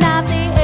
not the